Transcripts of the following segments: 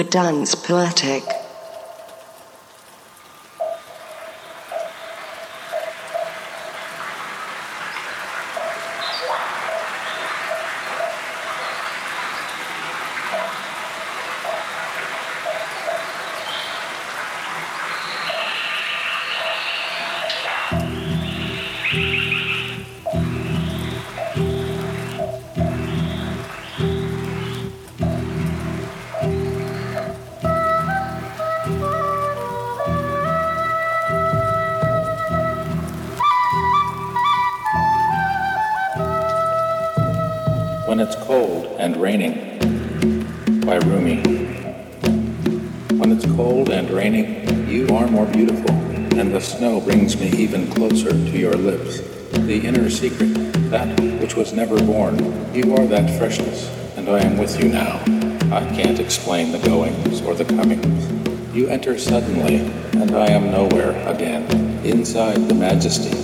The Dance Poetic. Freshness, and I am with you now. I can't explain the goings or the comings. You enter suddenly, and I am nowhere again, inside the majesty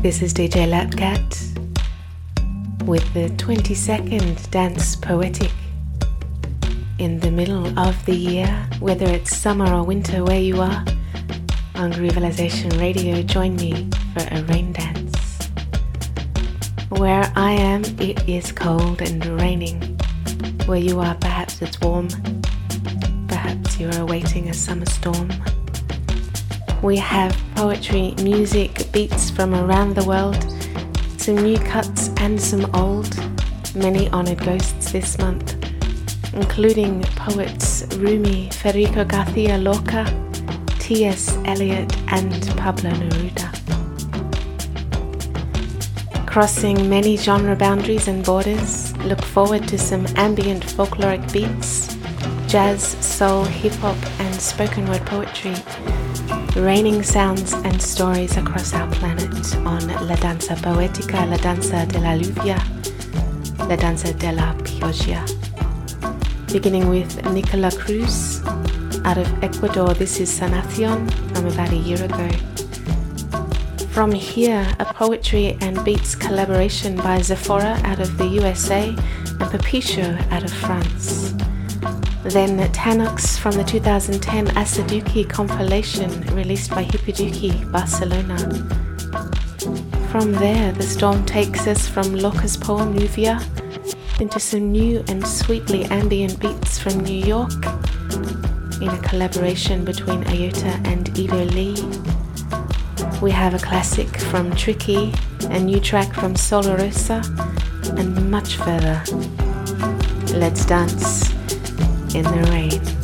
This is DJ Lapkat with the 22nd Dance Poetic. In the middle of the year, whether it's summer or winter where you are, on Groovalization Radio, join me for a rain dance. Where I am, it is cold and raining. Where you are, perhaps it's warm. Perhaps you are awaiting a summer storm. We have poetry, music, beats from around the world, some new cuts and some old, many honored ghosts this month, including poets Rumi, Federico Garcia Lorca, T.S. Eliot, and Pablo Neruda. Crossing many genre boundaries and borders, look forward to some ambient folkloric beats, jazz, soul, hip hop, and spoken word poetry raining sounds and stories across our planet on La Danza Poetica, La Danza de la Lluvia, La Danza de la Pioggia. Beginning with Nicola Cruz out of Ecuador, this is Sanacion from about a year ago. From here, a poetry and beats collaboration by Zephora out of the USA and Papicho out of France. Then Tanox from the 2010 Asaduki compilation released by Hippiduki, Barcelona. From there, the storm takes us from Lorca's poem Lluvia into some new and sweetly ambient beats from New York in a collaboration between Ayota and Ido Lee. We have a classic from Tricky, a new track from Sola Rosa, and much further. Let's dance in the rain.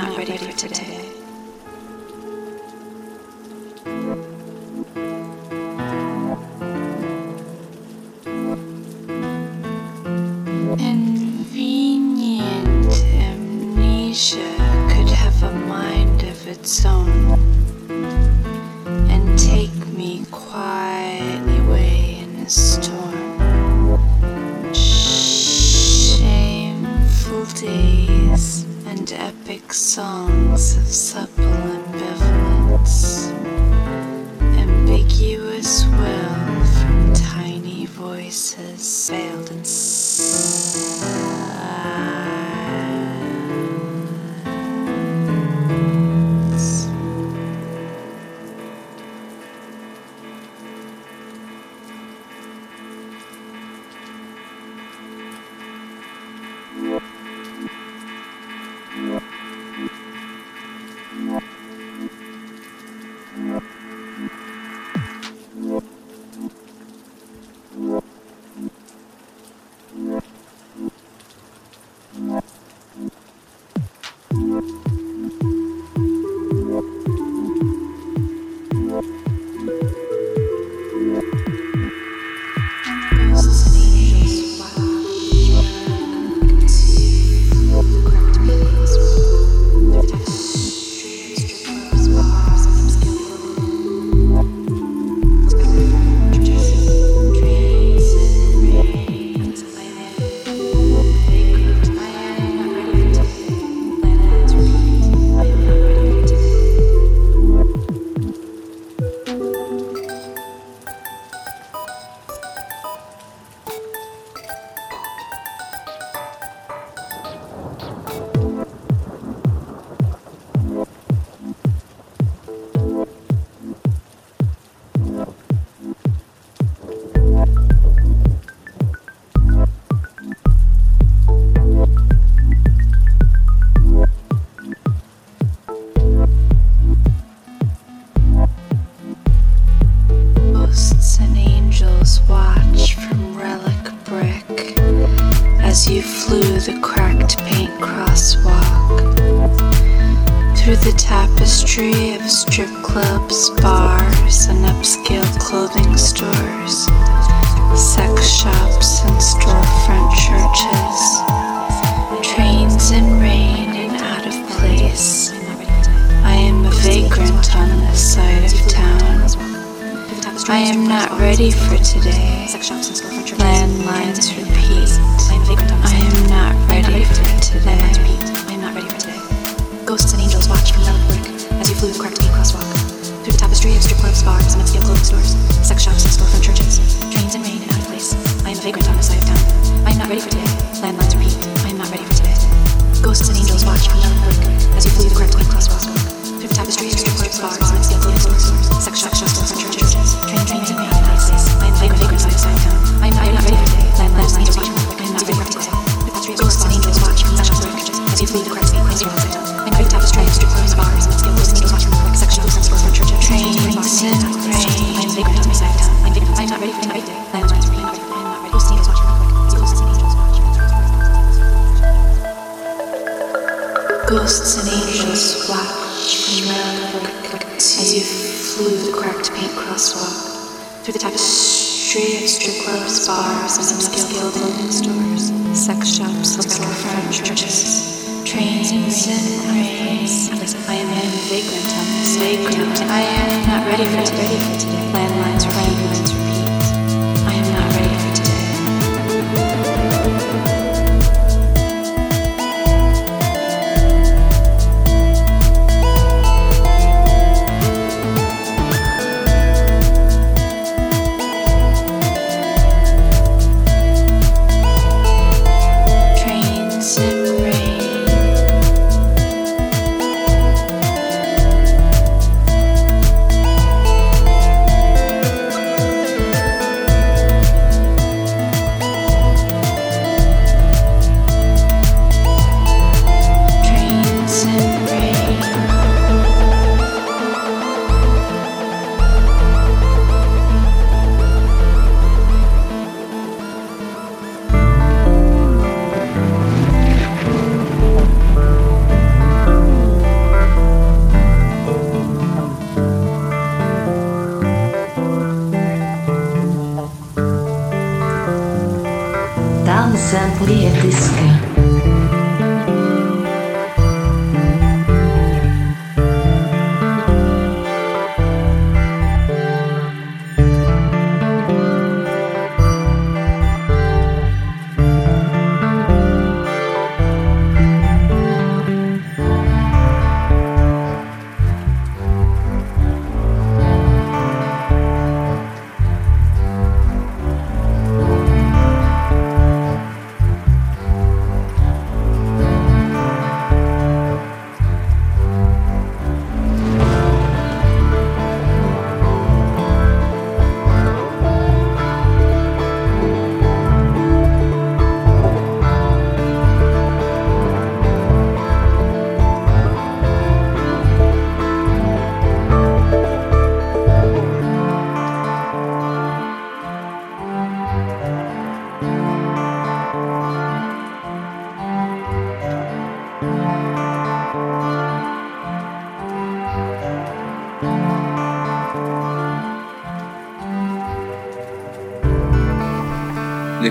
Not ready for today. Park Crosswalk. Through the tapestry of strip clubs, bars, and upscale clothing stores, sex shops, and storefront churches, trains and rain and out of place, I am a vagrant on the side of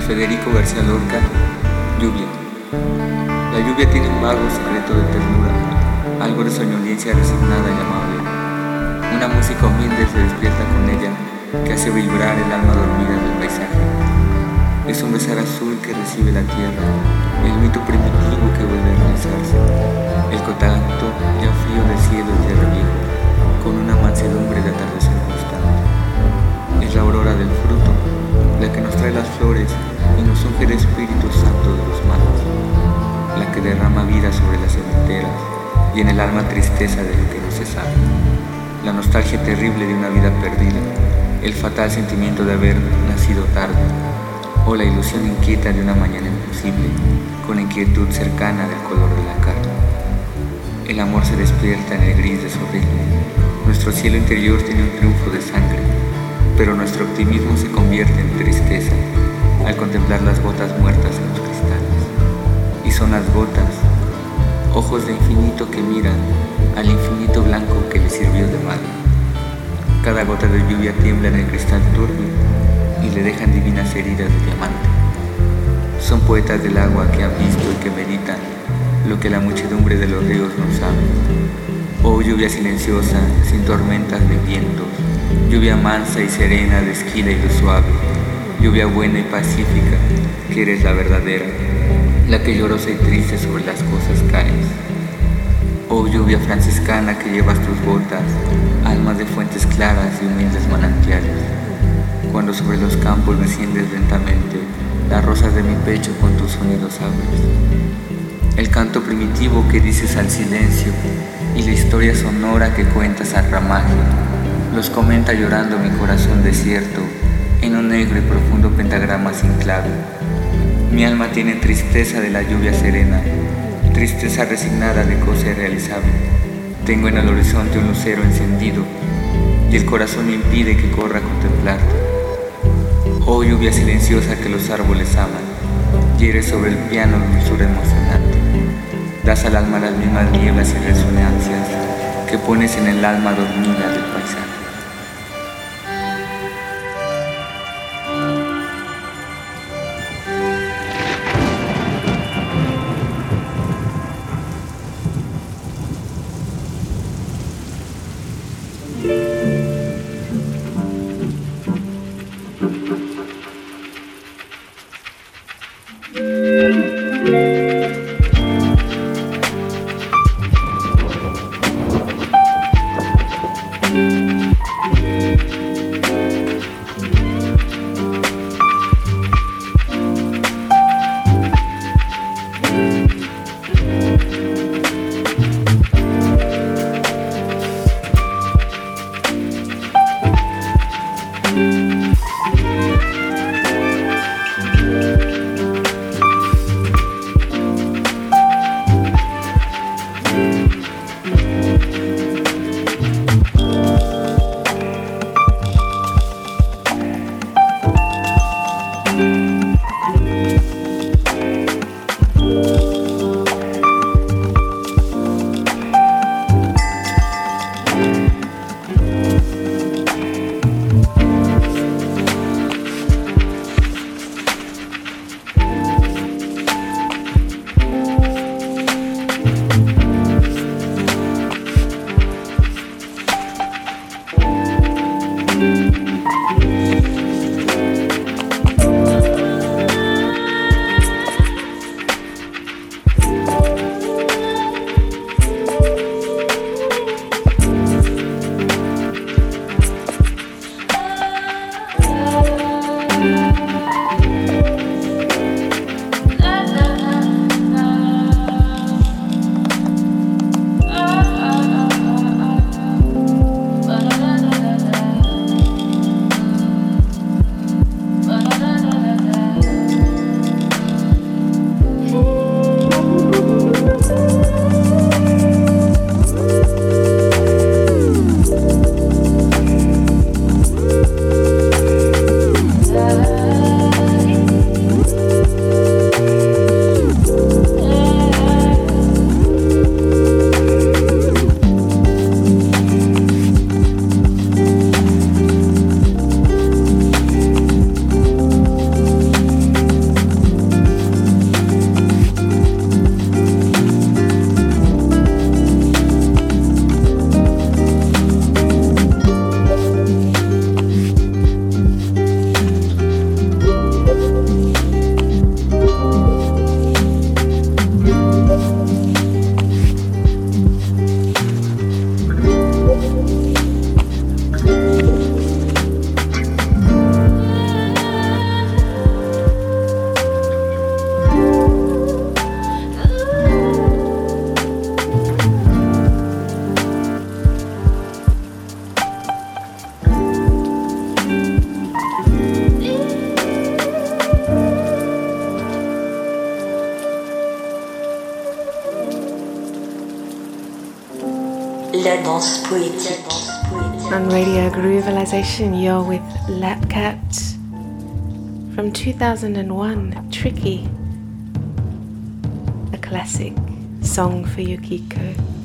Federico García Lorca, Lluvia. La lluvia tiene un vago secreto de ternura, algo de soñolencia resignada y amable. Una música humilde se despierta con ella, que hace vibrar el alma dormida del paisaje. Es un besar azul que recibe la tierra, el mito primitivo que vuelve a realizarse, el contacto ya frío del cielo y tierra viejo, con una mansedumbre de atardecer constante. Es la aurora del fruto, la que nos trae las flores y nos unge Espíritu Santo de los manos, la que derrama vida sobre las cementeras y en el alma tristeza de lo que no se sabe, la nostalgia terrible de una vida perdida, el fatal sentimiento de haber nacido tarde, o la ilusión inquieta de una mañana imposible, con la inquietud cercana del color de la carne. El amor se despierta en el gris de su ritmo. Nuestro cielo interior tiene un triunfo de sangre, pero nuestro optimismo se convierte en tristeza al contemplar las gotas muertas en los cristales. Y son las gotas, ojos de infinito que miran al infinito blanco que le sirvió de madre. Cada gota de lluvia tiembla en el cristal turbio y le dejan divinas heridas de diamante. Son poetas del agua que han visto y que meditan lo que la muchedumbre de los ríos no sabe. Oh lluvia silenciosa, sin tormentas de vientos, lluvia mansa y serena de esquila y de suave lluvia buena y pacífica, que eres la verdadera, la que llorosa y triste sobre las cosas caes. Oh lluvia franciscana que llevas tus botas, almas de fuentes claras y humildes manantiales, cuando sobre los campos desciendes lentamente, las rosas de mi pecho con tus sonidos abres. El canto primitivo que dices al silencio y la historia sonora que cuentas al ramaje, los comenta llorando mi corazón desierto en un negro y profundo pentagrama sin clave. Mi alma tiene tristeza de la lluvia serena, tristeza resignada de cosa irrealizable. Tengo en el horizonte un lucero encendido y el corazón impide que corra a contemplarte. Oh lluvia silenciosa que los árboles aman, hiere sobre el piano dulzura emocionante. Das al alma las mismas nieblas y resonancias que pones en el alma dormida del paisaje. On Radio Groovalization, you're with Lapkat. From 2001, Tricky, a classic song for Yukiko.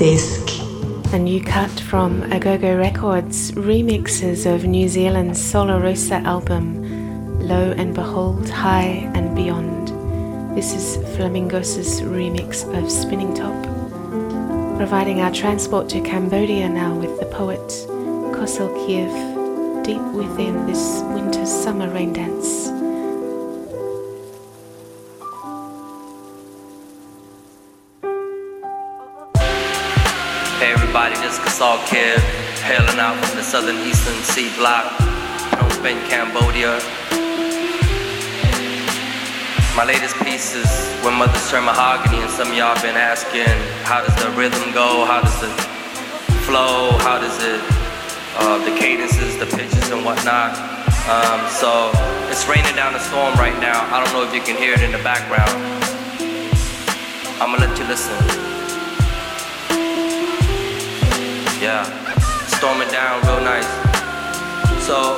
'A new cut from Agogo Records remixes of New Zealand's Sola Rosa album Lo and Behold, High and Beyond. This is Flamingos' remix of Spinning Top. Providing our transport to Cambodia now with the poet Kosal Khiev deep within this winter summer rain dance. Kid, hailing out from the southern eastern sea block, Phnom Cambodia. My latest piece is When Mothers Turn Mahogany, and some of y'all been asking, how does the rhythm go? How does it flow? How does it, uh, the cadences, the pitches, and whatnot? Um, so it's raining down a storm right now. I don't know if you can hear it in the background. I'm gonna let you listen. Yeah, storming down real nice. So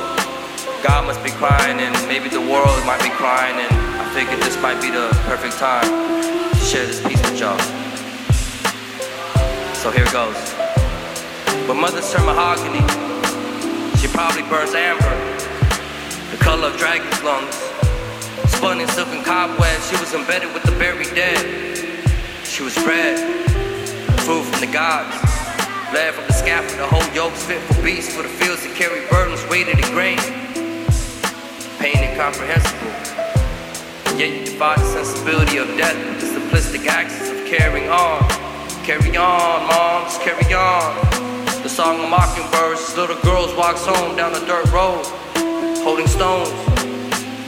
God must be crying, and maybe the world might be crying, and I figured this might be the perfect time to share this piece with y'all. So here goes. When mothers turn mahogany, she probably burns amber, the color of dragon's lungs. Spun in silken cobwebs, she was embedded with the buried dead. She was bred, food from the gods. Led from the scaffold, the whole yokes fit for beasts, for the fields that carry burdens weighted in grain. Pain incomprehensible. Yet you defy the sensibility of death with the simplistic axis of carrying on. Carry on, moms, carry on. The song of mockingbirds, little girls walks home down the dirt road, holding stones,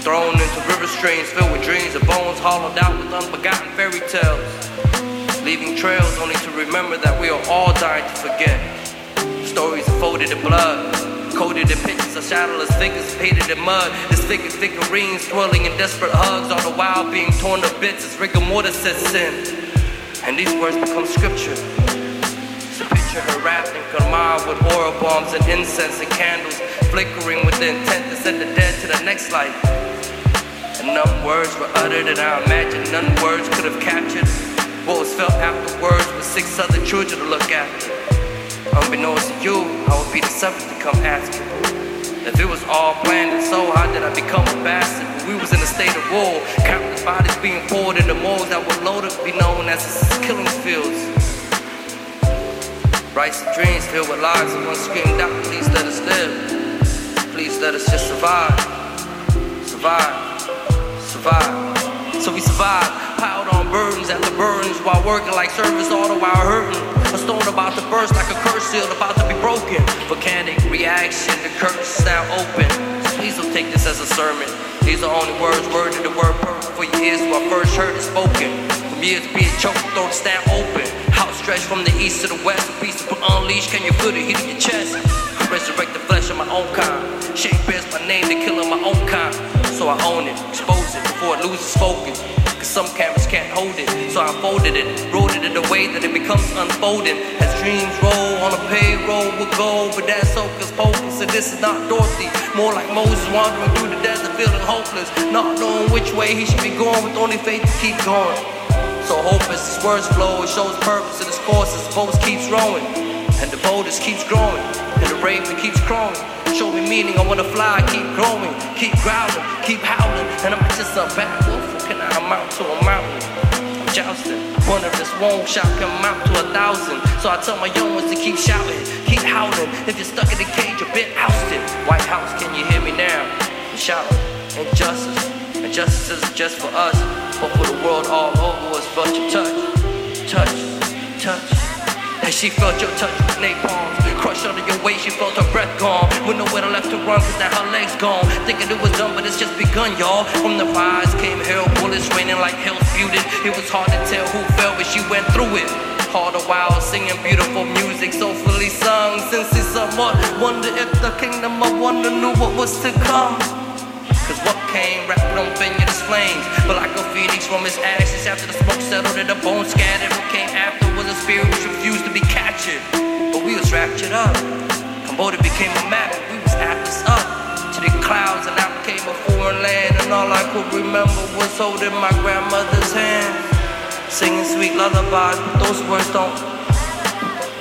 thrown into river streams filled with dreams of bones hollowed out with unforgotten fairy tales, leaving trails only to remember that we are all dying to forget. Stories folded in blood, Coded in pictures of shadowless figures painted in mud. Disfigured figurines swirling in desperate hugs, all the while being torn to bits as rigor mortis sets in. And these words become scripture. So picture her wrapped in Qur'an with oil bombs and incense and candles, flickering with the intent to send the dead to the next life. And none words were uttered, and I imagine none words could have captured what was felt afterwards with six other children to look after. Unbeknownst to you, I would be the seventh to come asking. If it was all planned and so, how did I become a bastard? We was in a state of war, countless bodies being poured into molds that were loaded be known as killing fields. Rights and dreams filled with lies, and one screamed out, please let us live. Please let us just survive. Survive. Survive. So we survived, piled on burdens after burdens while working like service all the while hurting. A stone about to burst like a curse seal about to be broken. Volcanic reaction, the curtains now open. So please don't take this as a sermon. These are only words, worded the word perfect for your ears when I first heard it spoken. From years being choked, throat stamp open. House stretched from the east to the west, a beast to unleashed. Can you feel it heat in your chest? Resurrect the flesh of my own kind. Shake bears my name, they killing my own kind. So I own it, expose it before it loses focus. Cause some cameras can't hold it. So I folded it, wrote it in a way that it becomes unfolding. As dreams roll on a payroll with gold, but that's hocus pocus. And this is not Dorothy, more like Moses wandering through the desert feeling hopeless. Not knowing which way he should be going with only faith to keep going. So hope as his words flow, it shows purpose in his course as the keeps rowing. And the boat just keeps growing, and the raven keeps crowing. Show me meaning, I wanna fly, keep growing, keep growling, keep howling. And I'm just a bad wolf, can I amount to a mountain? I'm jousting, one of this won't shout can amount to a thousand. So I tell my young ones to keep shouting, keep howling. If you're stuck in the cage, you're bit ousted. White House, can you hear me now? Shout, injustice, injustice is just for us, but for the world all over us. but your touch, touch, touch. And she felt your touch with napalm. Crushed under your weight, she felt her breath gone. With nowhere left to run, cause now her legs gone. Thinking it was done, but it's just begun, y'all. From the fires came hell, bullets raining like hell spewed It was hard to tell who fell, but she went through it. All the while singing beautiful music, soulfully sung. Since it's somewhat wonder if the kingdom of wonder knew what was to come. Cause what came wrapped up in your flames. But like a phoenix from his ashes after the smoke settled and the bones scattered. What came after was a spirit which refused to be captured. But we was raptured up. Cambodia became a map, but we was atlas up. To the clouds and I became a foreign land. And all I could remember was holding my grandmother's hand. Singing sweet lullabies, but those words don't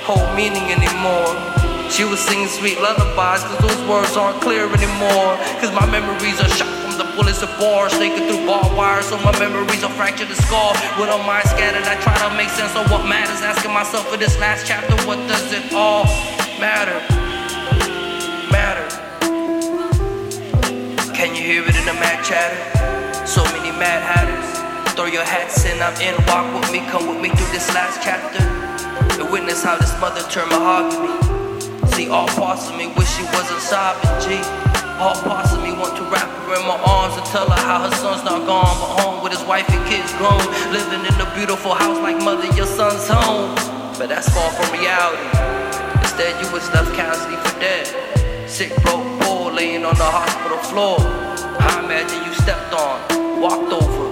hold meaning anymore. She was singing sweet lullabies, cause those words aren't clear anymore. Cause my memories are shot from the bullets of bars, snaking through barbed wire, so my memories are fractured and scarred. With a mind scattered, I try to make sense of what matters. Asking myself for this last chapter, what does it all matter? Matter. Can you hear it in the mad chatter? So many mad hatters. Throw your hats in, I'm in, walk with me, come with me through this last chapter. And witness how this mother turned mahogany. See, all parts of me wish she wasn't sobbing, G. All parts of me want to wrap her in my arms and tell her how her son's not gone, but home with his wife and kids grown. Living in a beautiful house like mother, your son's home. But that's far from reality. Instead, you was left casually for dead. Sick, broke, poor, laying on the hospital floor. I imagine you stepped on, walked over,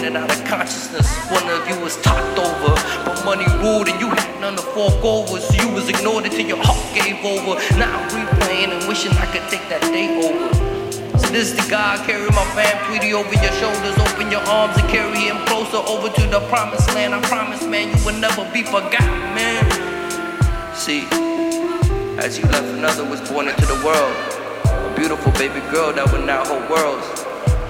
in and out of consciousness. One of you was talked over, but money ruled and you had none to fork over. So you was ignored until your heart gave over. Now I'm replaying and wishing I could take that day over. So This is the God, carry my fam Tweety over your shoulders, open your arms and carry him closer over to the promised land. I promise, man, you will never be forgotten, man. See, as you left, another was born into the world. A beautiful baby girl that will now hold worlds.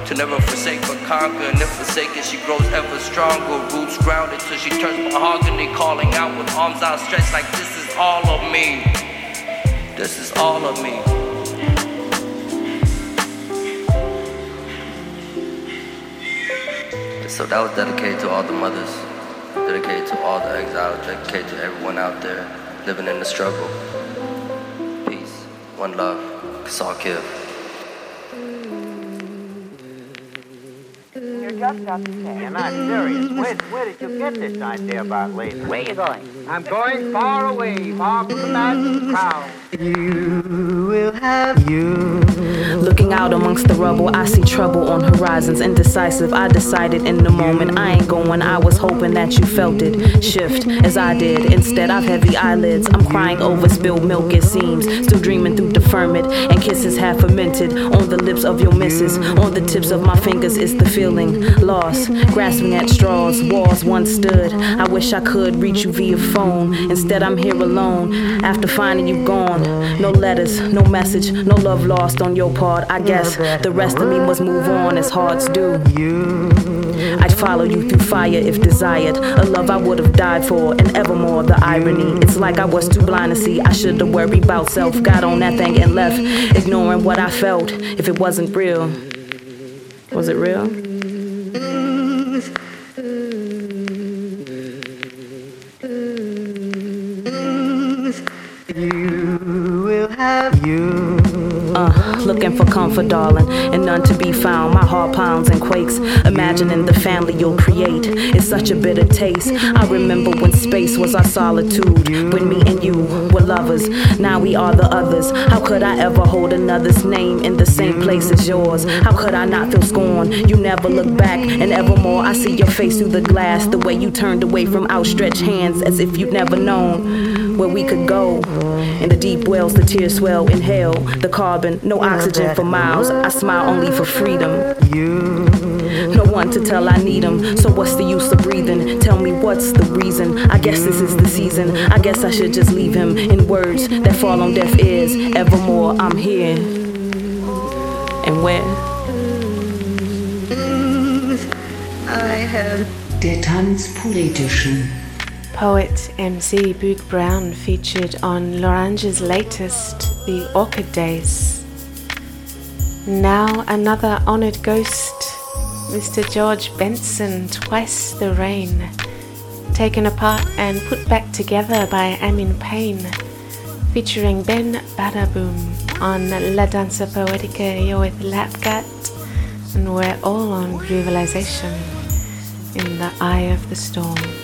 To never forsake but conquer, and if forsaken, she grows ever stronger. Roots grounded till she turns mahogany, calling out with arms outstretched like this is all of me. This is all of me. So that was dedicated to all the mothers, dedicated to all the exiles, dedicated to everyone out there living in the struggle. Peace, one love, Kosal. Just You're not serious. Where, where did you get this idea about later? Where you going? I'm going far away, far from the maddened crowd. You will have you. Looking out amongst the rubble, I see trouble on horizons. Indecisive, I decided in the moment I ain't going. I was hoping that you felt it shift as I did. Instead, I've heavy eyelids. I'm crying over spilled milk, it seems. Still dreaming through deferment and kisses half fermented on the lips of your missus. On the tips of my fingers is the feeling lost, grasping at straws. Walls once stood. I wish I could reach you via phone. Instead, I'm here alone after finding you gone. No letters, no message, no love lost on your part. I guess the rest of me must move on as hearts do. I'd follow you through fire if desired. A love I would have died for, and evermore the irony. It's like I was too blind to see. I should have worried about self. Got on that thing and left, ignoring what I felt. If it wasn't real, was it real? For darling, and none to be found. My heart pounds and quakes, imagining the family you'll create. It's such a bitter taste. I remember when space was our solitude, when me and you were lovers. Now we are the others. How could I ever hold another's name in the same place as yours? How could I not feel scorn? You never look back, and evermore I see your face through the glass. The way you turned away from outstretched hands, as if you'd never known where we could go. In the deep wells, the tears swell. Inhale the carbon, no oxygen for miles. I smile only for freedom. No one to tell I need them. So what's the use of breathing? Tell me what's the reason? I guess this is the season. I guess I should just leave him in words that fall on deaf ears. Evermore, I'm here. And where? Mm, I have. Der Tanz Poetischen. Poet MC Boog Brown featured on L'Orange's latest, The Orchid Days. Now another honoured ghost, Mr. George Benson, Twice the Rain, taken apart and put back together by Amin Payne, featuring Ben Badaboom on La Danza Poetica here with Lapkat, and we're all on Groovalization in the eye of the storm.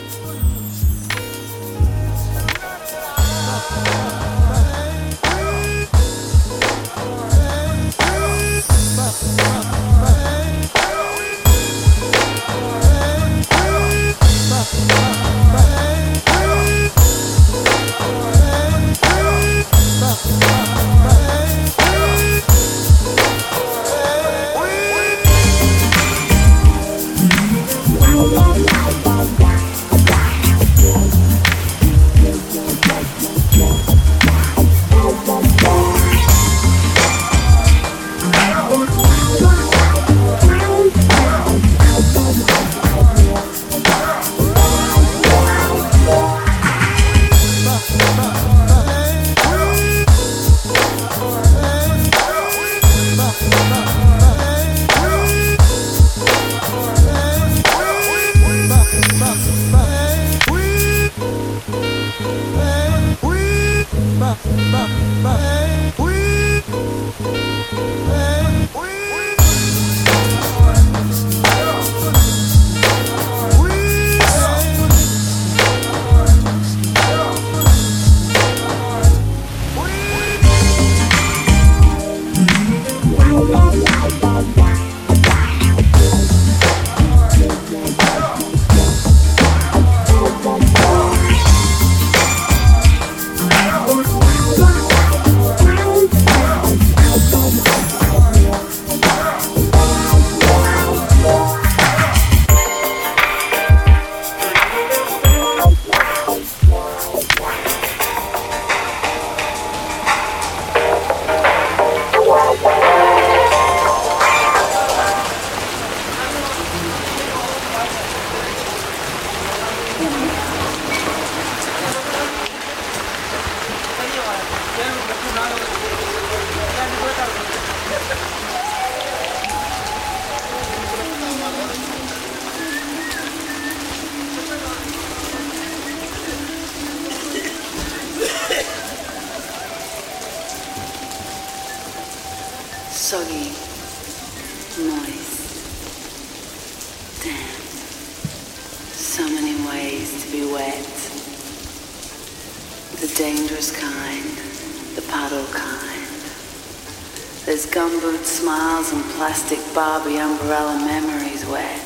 Barbie umbrella memories wet.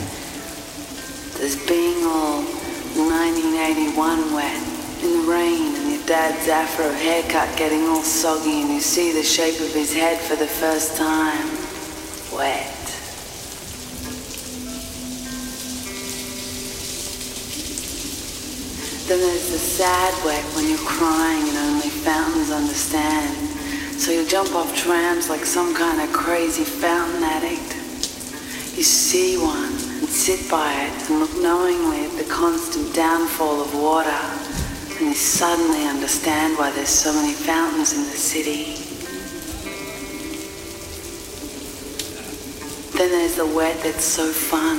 There's being all 1981 wet in the rain and your dad's afro haircut getting all soggy and you see the shape of his head for the first time. Wet. Then there's the sad wet when you're crying and only fountains understand. So you jump off trams like some kind of crazy fountain. You see one and sit by it and look knowingly at the constant downfall of water. And you suddenly understand why there's so many fountains in the city. Then there's the wet that's so fun.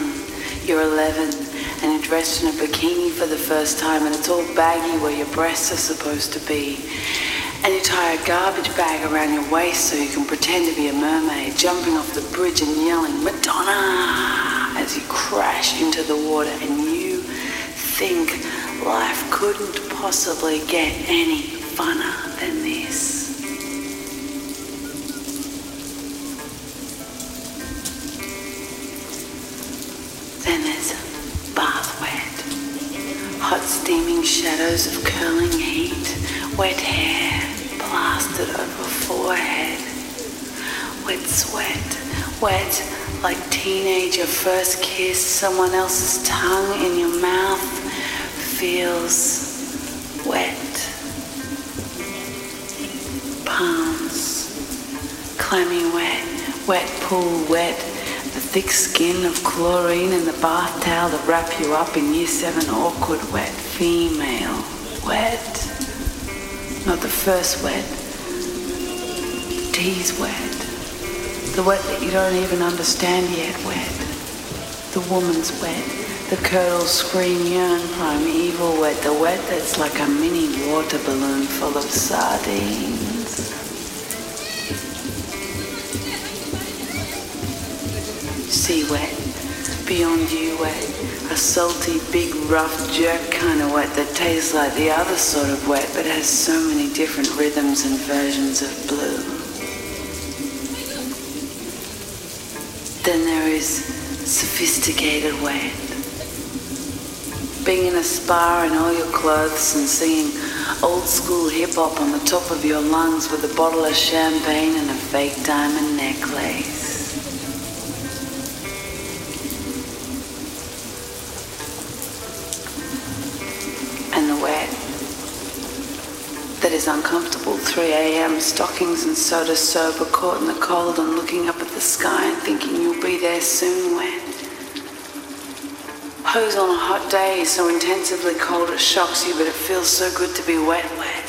You're 11 and you're dressed in a bikini for the first time and it's all baggy where your breasts are supposed to be. And you tie a garbage bag around your waist so you can pretend to be a mermaid, jumping off the bridge and yelling, Madonna, as you crash into the water and you think life couldn't possibly get any funner Someone else's tongue in your mouth feels wet. Palms. Clammy wet. Wet pool wet the thick skin of chlorine in the bath towel that wrap you up in year seven awkward wet female wet not the first wet tease wet the wet that you don't even understand yet wet the woman's wet. The curdle scream yearn primeval wet. The wet that's like a mini water balloon full of sardines. Sea wet, beyond you wet, a salty, big, rough jerk kind of wet that tastes like the other sort of wet but has so many different rhythms and versions of blue. Then there is sophisticated wet. Being in a spa in all your clothes and singing old school hip hop on the top of your lungs with a bottle of champagne and a fake diamond necklace. and the wet that is uncomfortable 3 a.m. stockings and soda sober caught in the cold and looking up sky and thinking you'll be there soon wet hose on a hot day is so intensively cold it shocks you but it feels so good to be wet wet.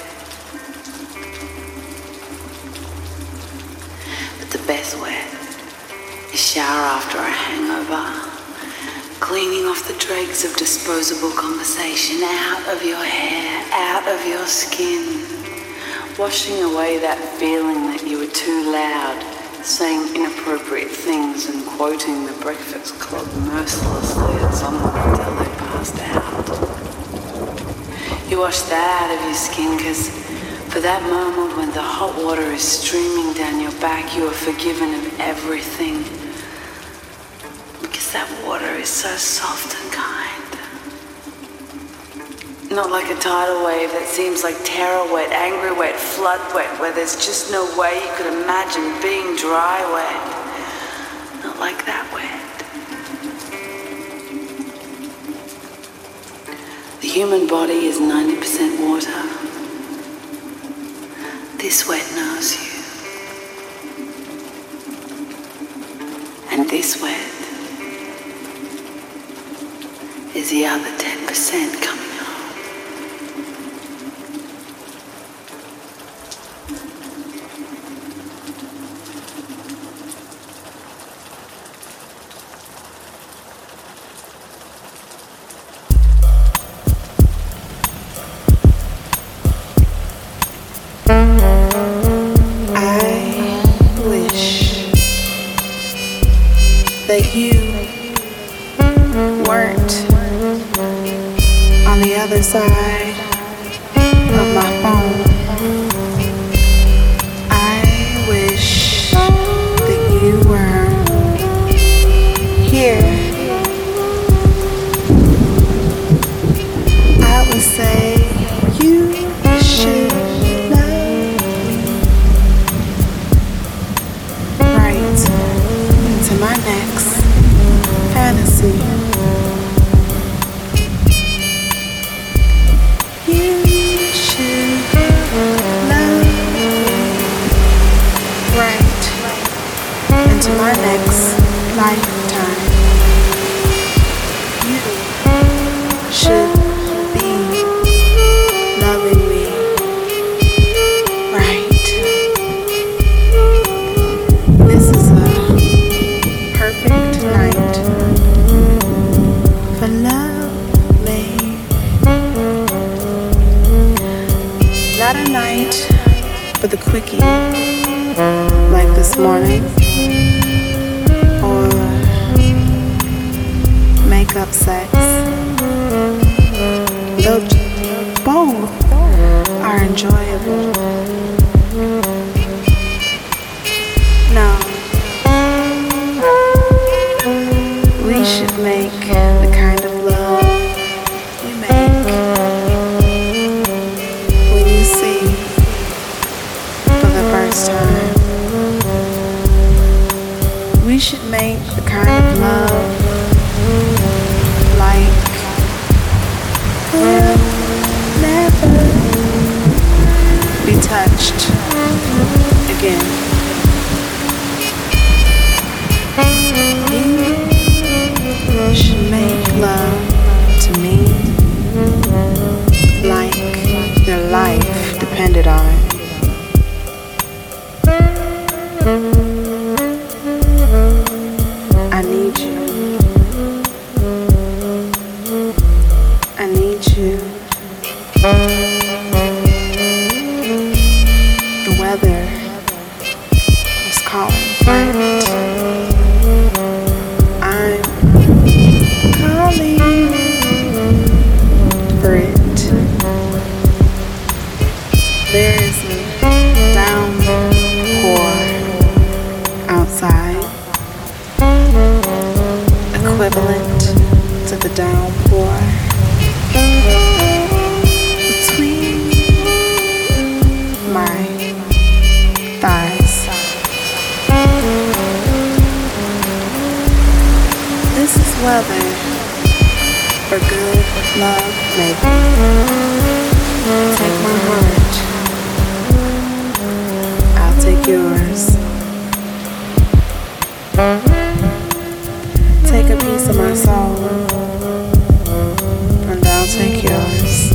But the best wet is shower after a hangover cleaning off the dregs of disposable conversation out of your hair, out of your skin, washing away that feeling that you were too loud, saying inappropriate things and quoting the Breakfast Club mercilessly at someone until they passed out. You wash that out of your skin because for that moment when the hot water is streaming down your back, you are forgiven of everything Because that water is so soft and kind. Not like a tidal wave that seems like terror wet, angry wet, flood wet, where there's just no way you could imagine being dry wet. Not like that wet. The human body is 90% water. This wet knows you. And this wet is the other 10% coming. side. to the downpour. Between my thighs. This is weather for good love making. Take my heart. I'll take yours a piece of my soul, and I'll take yours.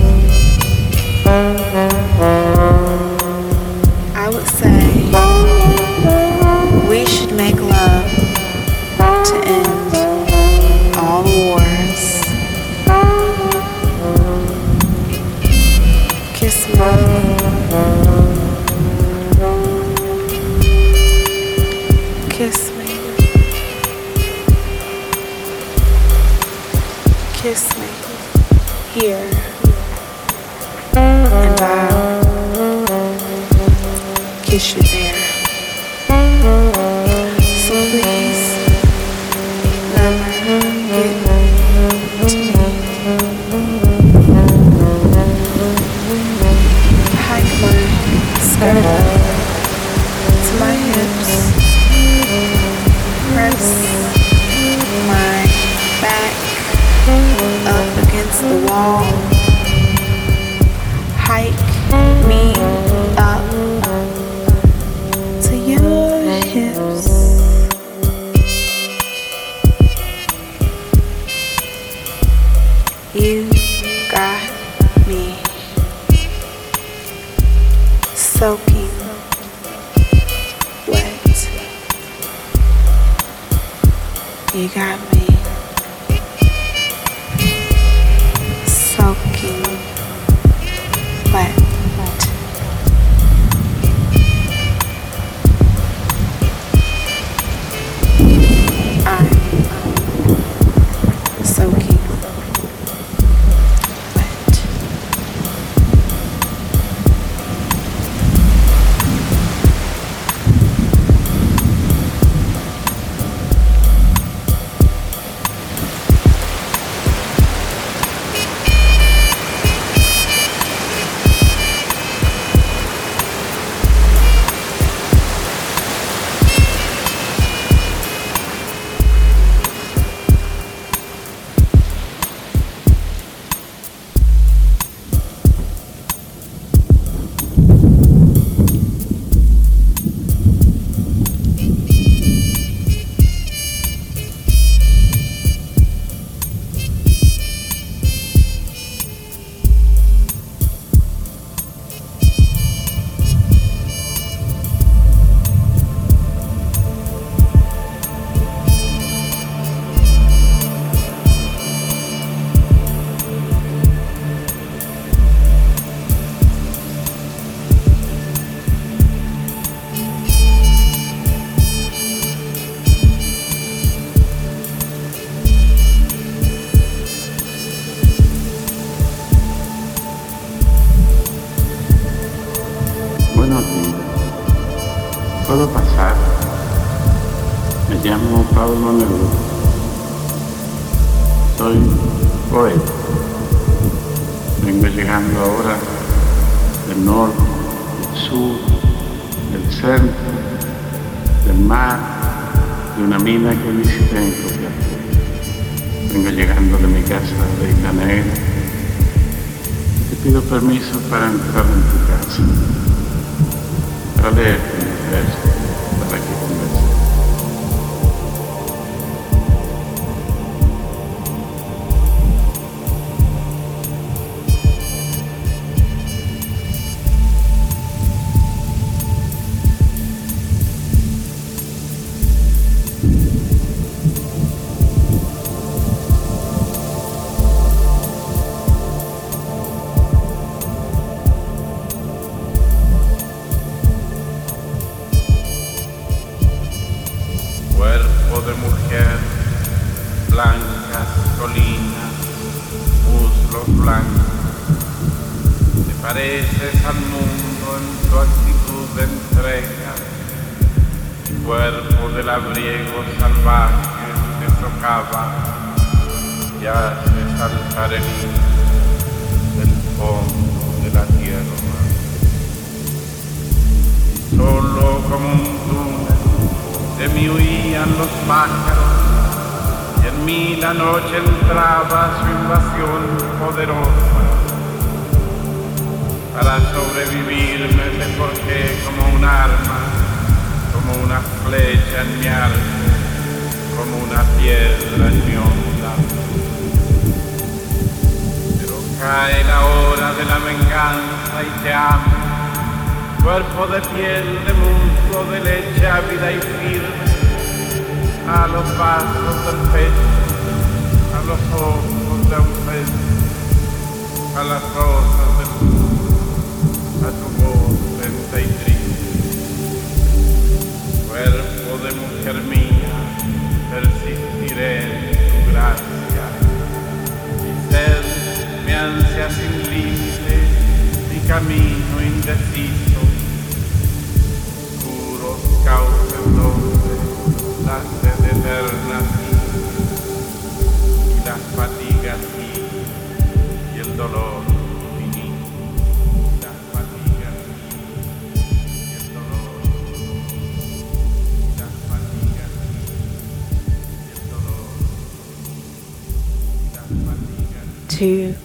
caminho indeciso.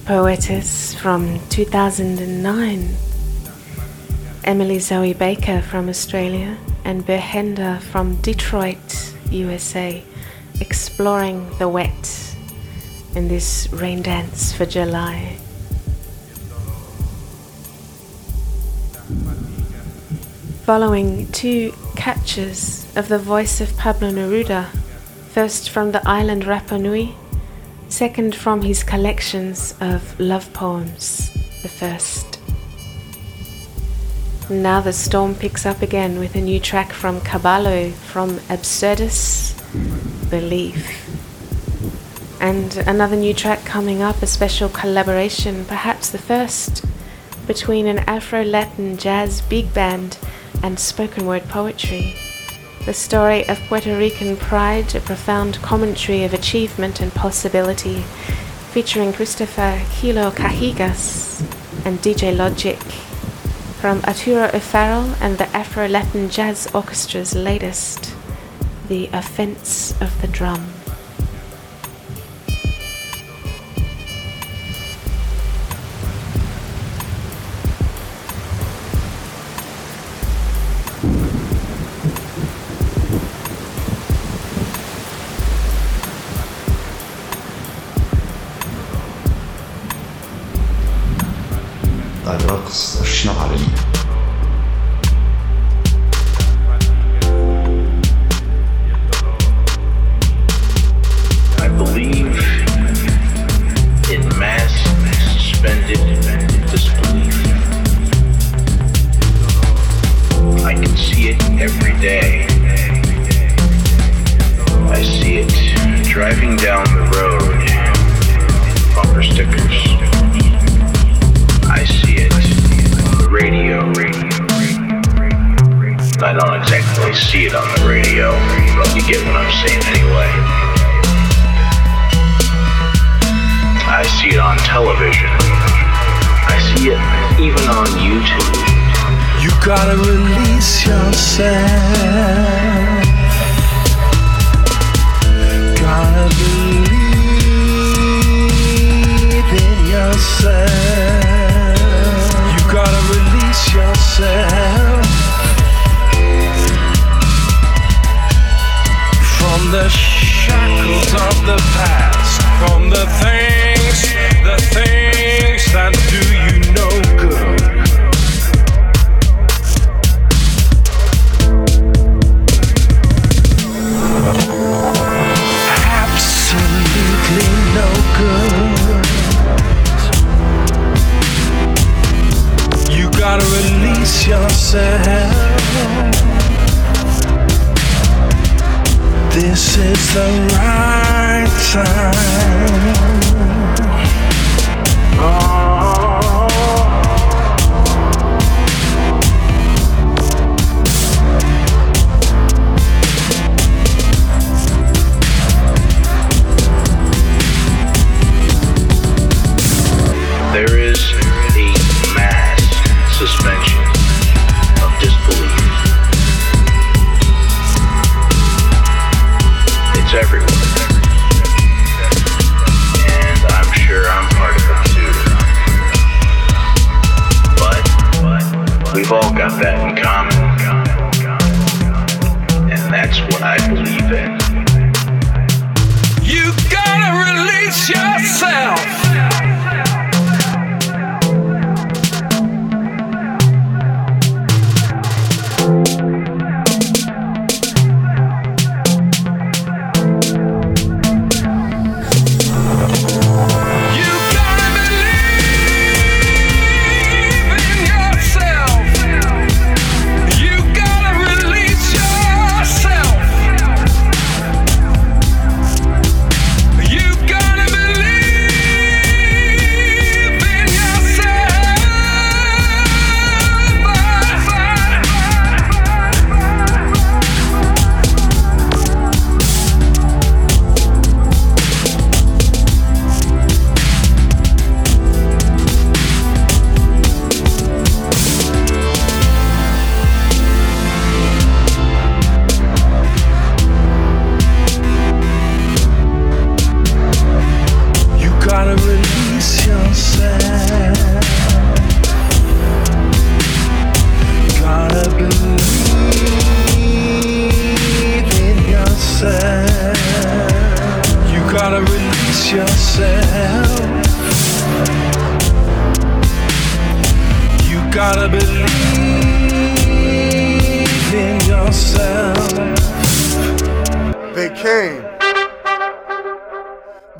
Poetess from 2009. Emily Zoe Baker from Australia and Behenda from Detroit, USA, exploring the wet. in this rain dance for July. Following two catches of the voice of Pablo Neruda, first from the island Rapa Nui, second from his collections of love poems, the first. Now the storm picks up again with a new track from Caballo from Absurdus Belief. And another new track coming up, a special collaboration, perhaps the first, between an Afro Latin jazz big band and spoken word poetry. The story of Puerto Rican pride, a profound commentary of achievement and possibility, featuring Christopher Kilo Cajigas and DJ Logic. From Arturo O'Farrell and the Afro Latin Jazz Orchestra's latest, The Offense of the Drum.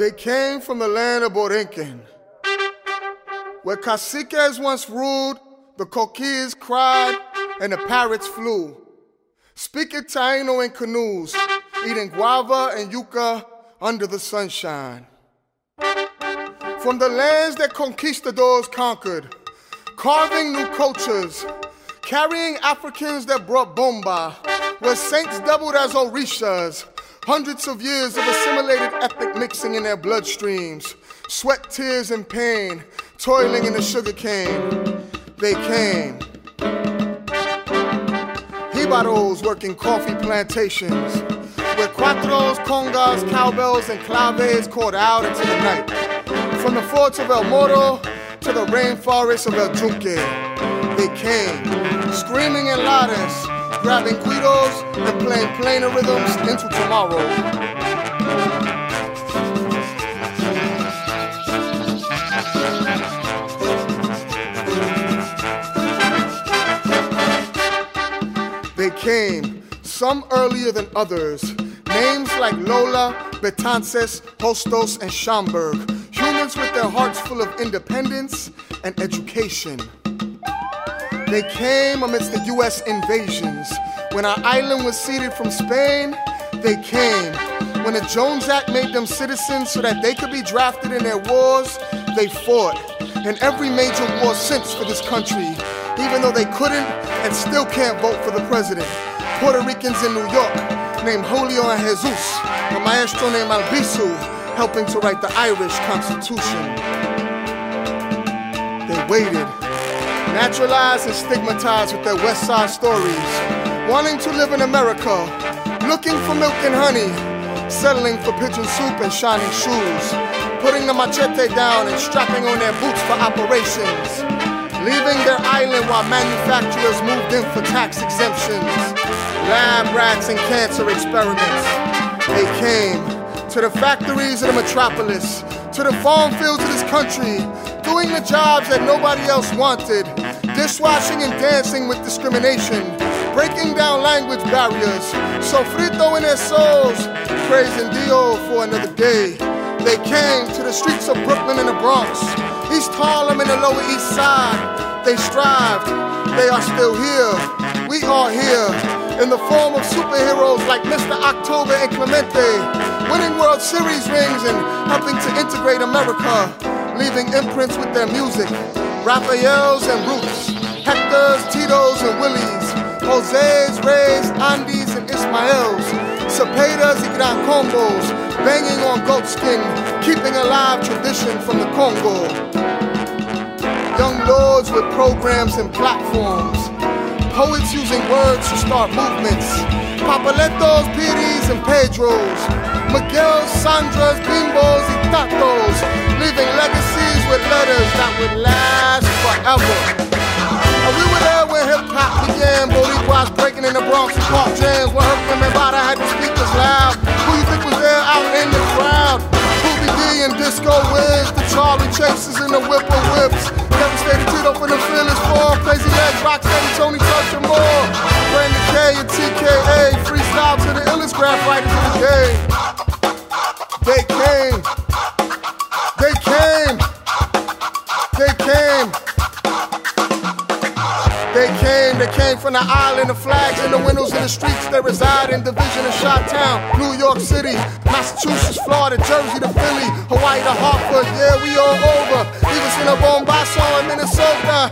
They came from the land of Borinquen, where caciques once ruled, the coquís cried, and the parrots flew. Speaking Taino in canoes, eating guava and yuca under the sunshine. From the lands that conquistadors conquered, carving new cultures, carrying Africans that brought bomba, where saints doubled as orishas, hundreds of years of assimilated ethnic mixing in their bloodstreams, sweat, tears, and pain, toiling in the sugar cane. They came. Jibaros working coffee plantations, where cuatros, congas, cowbells, and claves called out into the night. From the forts of El Morro to the rainforests of El Yunque, they came, screaming in lares, grabbing güiros and playing plena rhythms into tomorrow. They came, some earlier than others. Names like Lola, Betances, Hostos, and Schomburg. Humans with their hearts full of independence and education. They came amidst the US invasions. When our island was ceded from Spain, they came. When the Jones Act made them citizens so that they could be drafted in their wars, they fought. In every major war since for this country, even though they couldn't and still can't vote for the president. Puerto Ricans in New York named Julio and Jesus, a maestro named Albizu, helping to write the Irish Constitution. They waited, naturalized and stigmatized with their West Side stories, wanting to live in America, looking for milk and honey, settling for pigeon soup and shining shoes, putting the machete down and strapping on their boots for operations, leaving their island while manufacturers moved in for tax exemptions, lab rats and cancer experiments. They came to the factories of the metropolis, to the farm fields of this country, doing the jobs that nobody else wanted, dishwashing and dancing with discrimination, breaking down language barriers, sofrito in their souls, praising Dio for another day. They came to the streets of Brooklyn and the Bronx, East Harlem and the Lower East Side. They strived, they are still here. We are here in the form of superheroes like Mr. October and Clemente, winning World Series rings and helping to integrate America, leaving imprints with their music. Raphaels and Roots, Hectors, Tito's and Willies, Jose's, Ray's, Andes and Ismael's, Cepedas y Gran Combos, banging on goatskin, keeping alive tradition from the Congo. Young lords with programs and platforms, poets using words to start movements, Papoletos, Piris and Pedros, Miguel, Sandras, Bimbos y Tatos, leaving legacies with letters that would last forever. And we were there when hip hop began. Boricuas breaking in the Bronx and Park jams. Where Herc and Nevada had the speakers loud. Who you think was there out in the crowd? Ruby Dee and Disco Wiz, the Charlie Chasers and the Whipper Whips. Devastating Tito for the Fearless Four. Crazy Legs, Rocksteady, Tony Touch and more. Brandon K and TKA. Freestyle to the illest graph writers of the day. They came. They came. Came, from the island of flags in the windows in the streets. They reside in Division of Shot Town, New York City, Massachusetts, Florida, Jersey to Philly, Hawaii to Hartford. Yeah, we all over. Even in a Bombasso in Minnesota.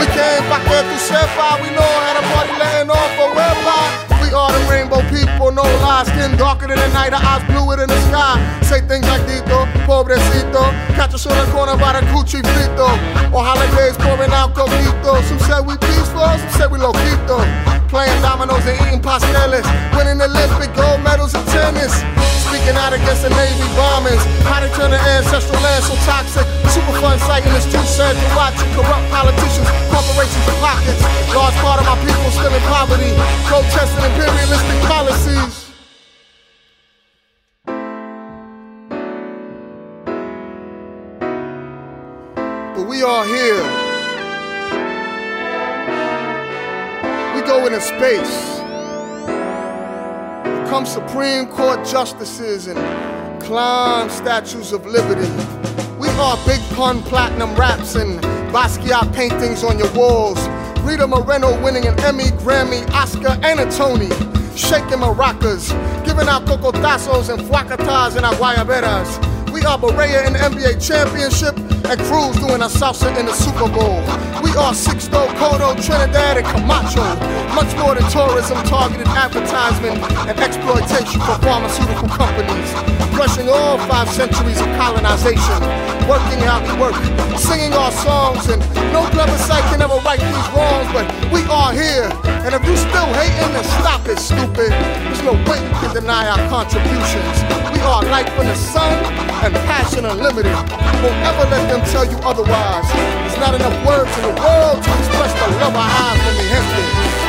We came back there to Sepa. We know how to party letting off, but we're by. We are the rainbow people, no lies. Skin darker than the night, our eyes bluer than the sky. Say things like Dito, pobrecito. Catch us on the corner by the cuchifrito. Or holidays pouring out coquito. Some say we peaceful, some say we loquito. Playing dominoes and eating pasteles. Winning Olympic gold medals in tennis. Speaking out against the Navy bombings. How they turn the ancestral land so toxic. Superfund site and it's too sad to watch. Corrupt politicians, corporations, pockets. Large part of my people still in poverty. Protesting imperialistic policies. But we are here. We go into space. Become Supreme Court justices and climb statues of liberty. We are Big Pun platinum raps and Basquiat paintings on your walls. Rita Moreno winning an Emmy, Grammy, Oscar, and a Tony. Shaking maracas, giving out cocotazos and fuacatas and aguayaberas. We are Barea in the NBA championship and Cruz doing a salsa in the Super Bowl. We are Sixto, Cotto, Trinidad, and Camacho. Much more than tourism, targeted advertisement, and exploitation for pharmaceutical companies. Crushing all five centuries of colonization. Working how we work, singing our songs, and no sight can ever right these wrongs, but we are here. And if you still hating, then stop it, stupid. There's no way you can deny our contributions. We are light from the sun and passion unlimited. Won't let them tell you otherwise. There's not enough words in the world to express the love I have for mi gente.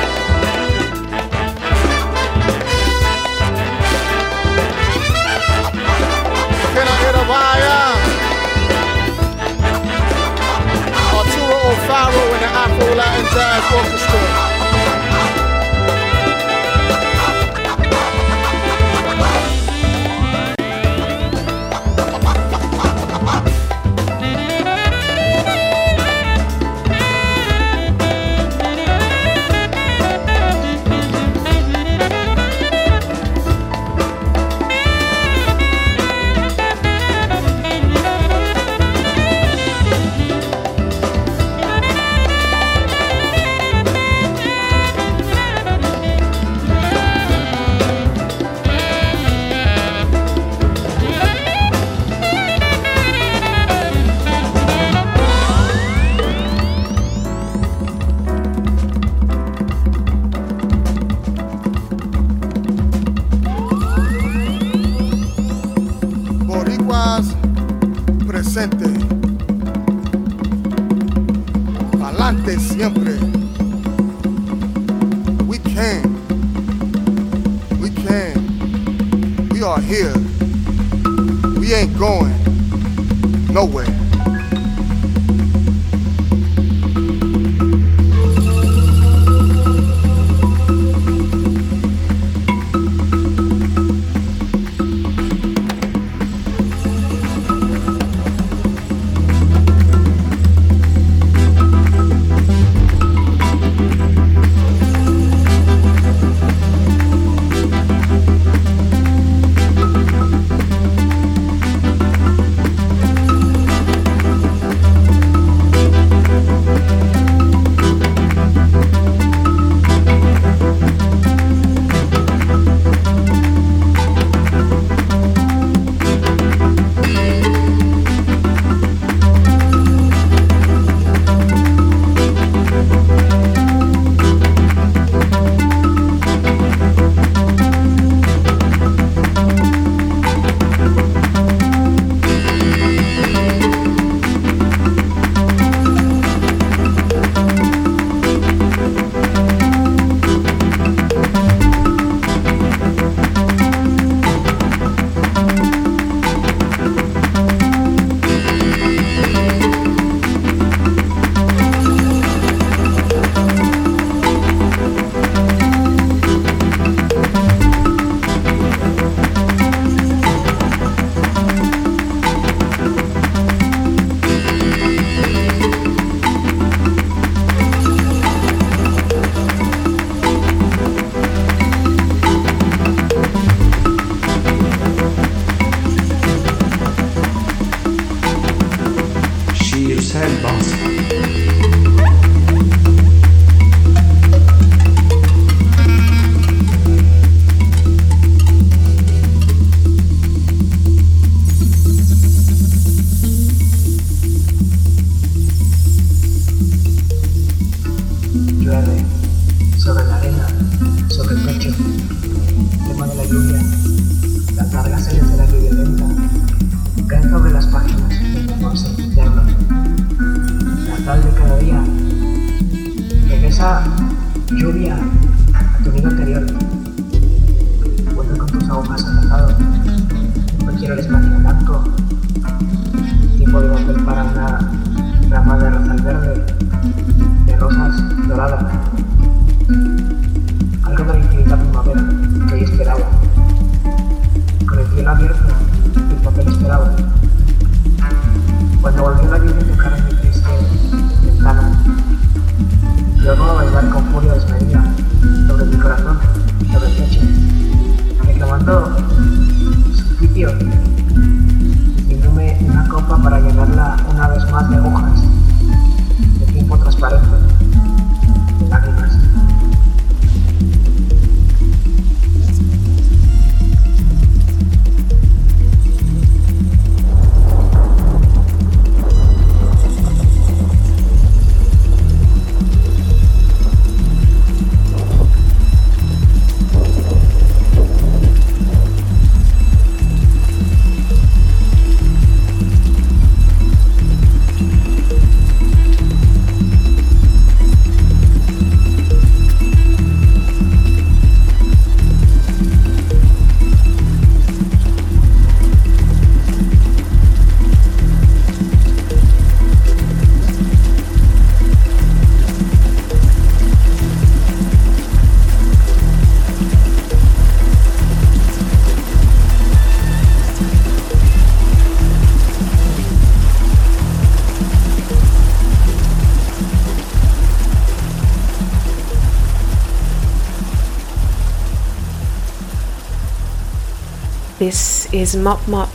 Is Mop Mop,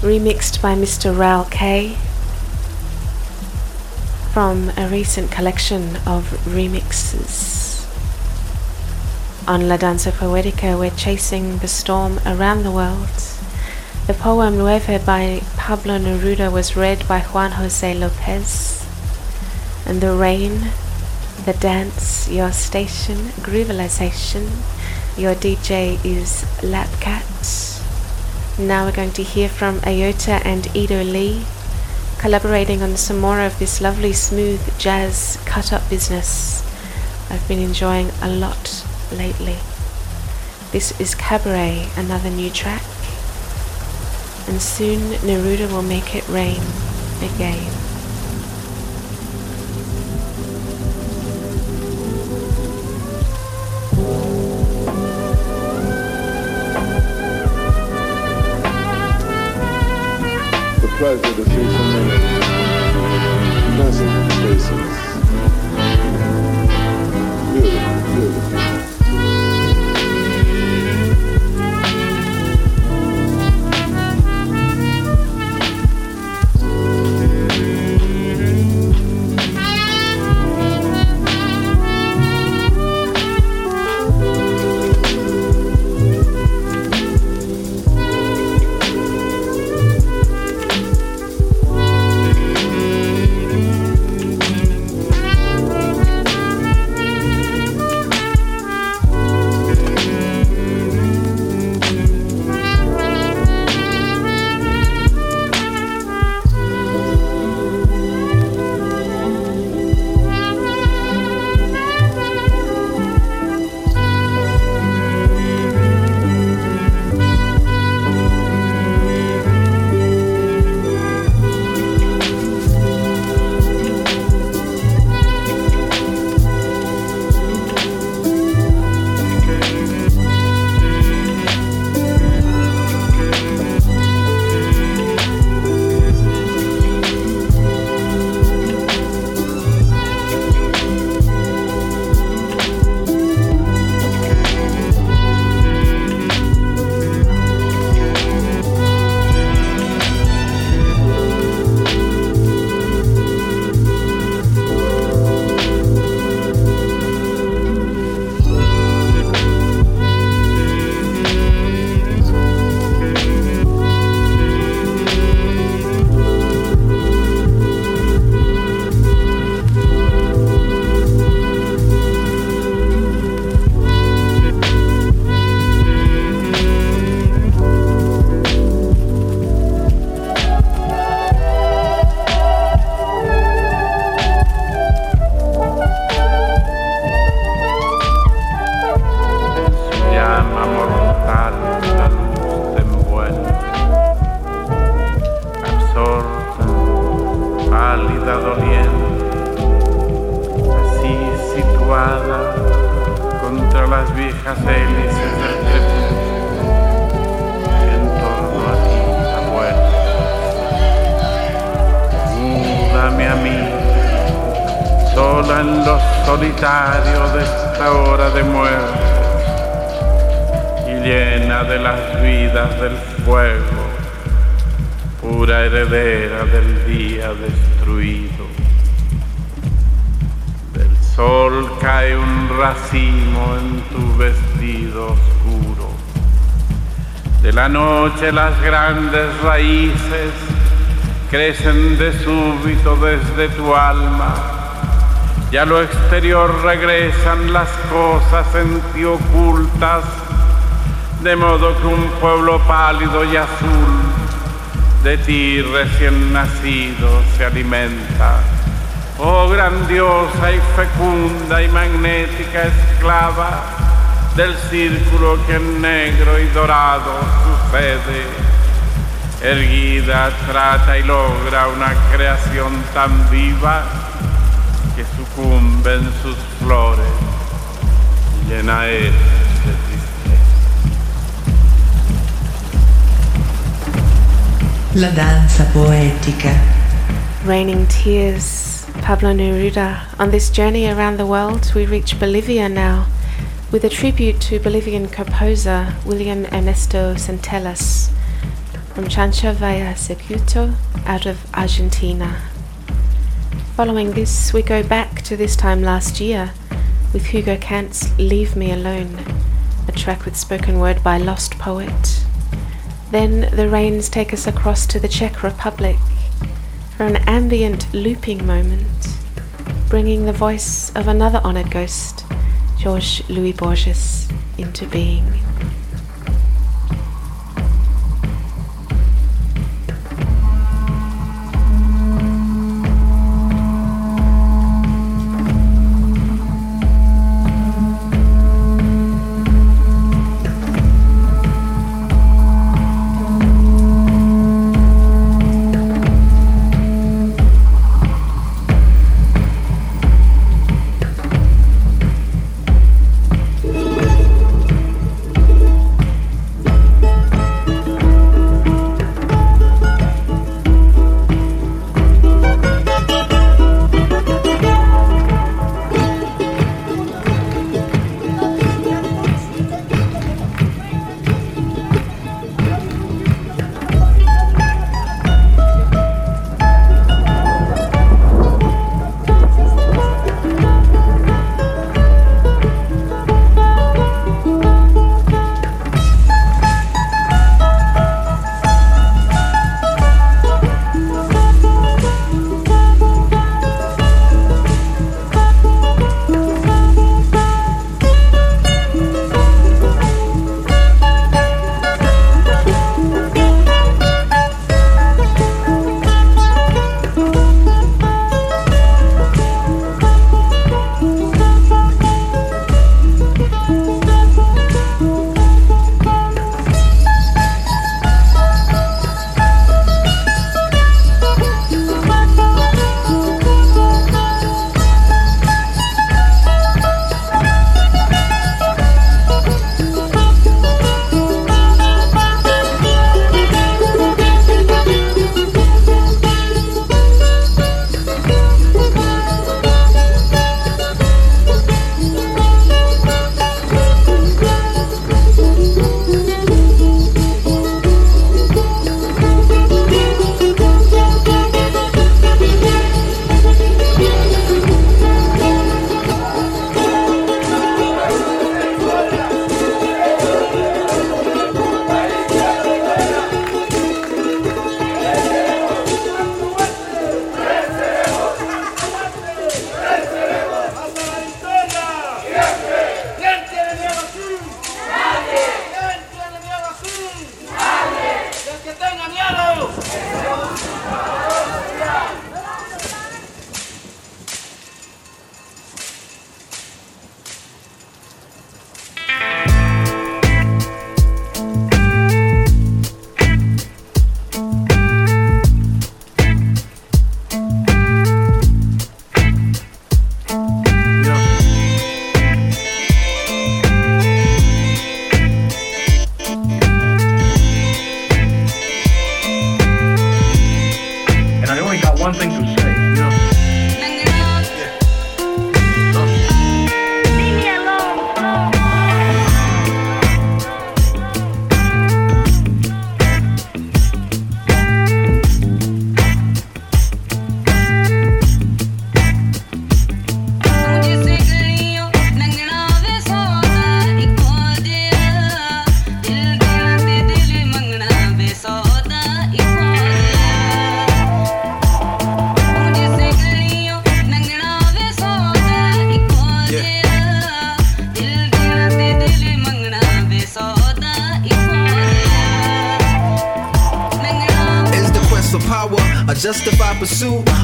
remixed by Mr. Ral K from a recent collection of remixes. On La Danza Poetica, we're chasing the storm around the world. The poem Nueve by Pablo Neruda was read by Juan Jose Lopez. And the rain, the dance, your station, groovalization, your DJ is Lapkat. Now we're going to hear from Ayota and Ido Lee, collaborating on some more of this lovely smooth jazz cut up business I've been enjoying a lot lately. This is Cabaret, another new track. And soon Neruda will make it rain again. Pleasure to see contra las viejas hélices del crepúsculo, en torno a ti la muerte. Múdame a mí, sola en lo solitario de esta hora de muerte y llena de las vidas del fuego, pura heredera del día destruido. Sol cae un racimo en tu vestido oscuro. De la noche las grandes raíces crecen de súbito desde tu alma. Y a lo exterior regresan las cosas en ti ocultas, de modo que un pueblo pálido y azul de ti recién nacido se alimenta. Oh grandiosa y fecunda y magnética esclava del círculo que en negro y dorado sucede, erguida trata y logra una creación tan viva que sucumbe en sus flores, llena es La danza poetica. Raining tears, Pablo Neruda. On this journey around the world, we reach Bolivia now with a tribute to Bolivian composer William Ernesto Centellas from Chancha Via Circuito out of Argentina. Following this, we go back to this time last year with Hugo Kant's Leave Me Alone, a track with spoken word by Lost Poet. Then the rains take us across to the Czech Republic for an ambient looping moment, bringing the voice of another honored ghost, Jorge Luis Borges, into being.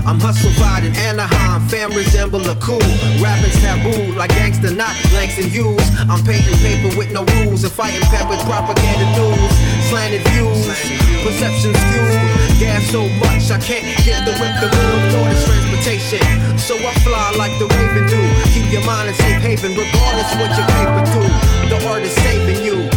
I'm hustle in Anaheim, fam resemble a cool. Rapping's taboo, like gangster, not blanks and Hughes. I'm painting paper with no rules and fighting peppers, propaganda news. Slanted views, perception skewed. Gas so much I can't get the whip, the room, nor the transportation. So I fly like the raven do. Keep your mind in safe haven, regardless what your paper do. The art is saving you,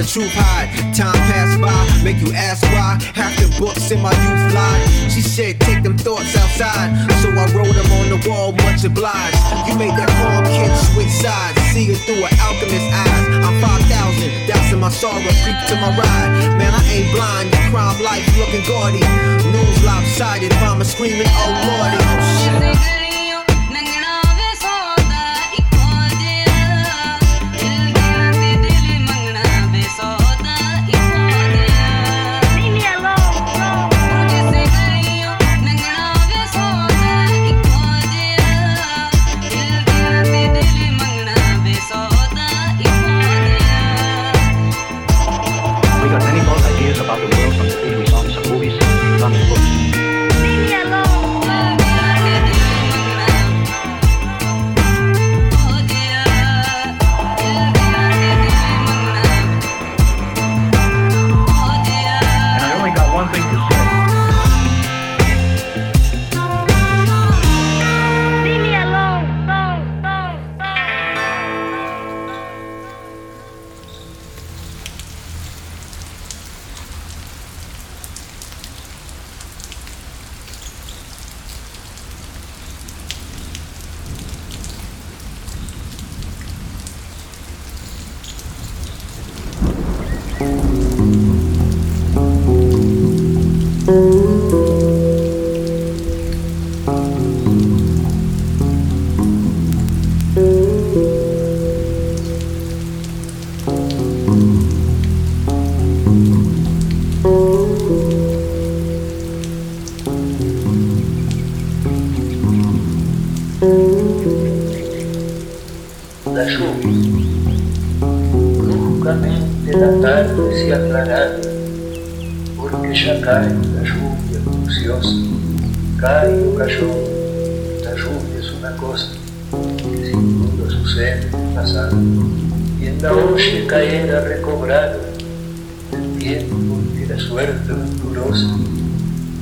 the truth hide. Time passed by, make you ask why. Half the books in my youth lied. She said, take them thoughts outside. So I wrote them on the wall, much obliged. You made that calm kid switch sides. See it through an alchemist's eyes. I'm 5,000, dousing my sorrow, creep to my ride. Man, I ain't blind, you crime life looking gaudy. News lopsided, mama screaming, oh lordy. Oh shit.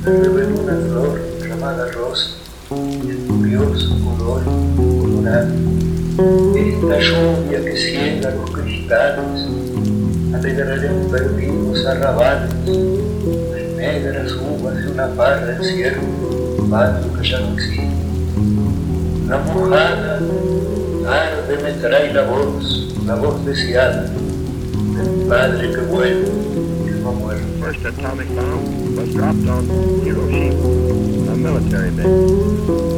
Le reveló una flor llamada rosa, el curioso color. Esta lluvia que ciega los cristales, alegraré en perdidos arrabales, las negras uvas de una parra en cierto, patio que ya no existe. La mojada arde me trae la voz, la voz deseada, del padre que vuelve First atomic bomb was dropped on Hiroshima, a military base.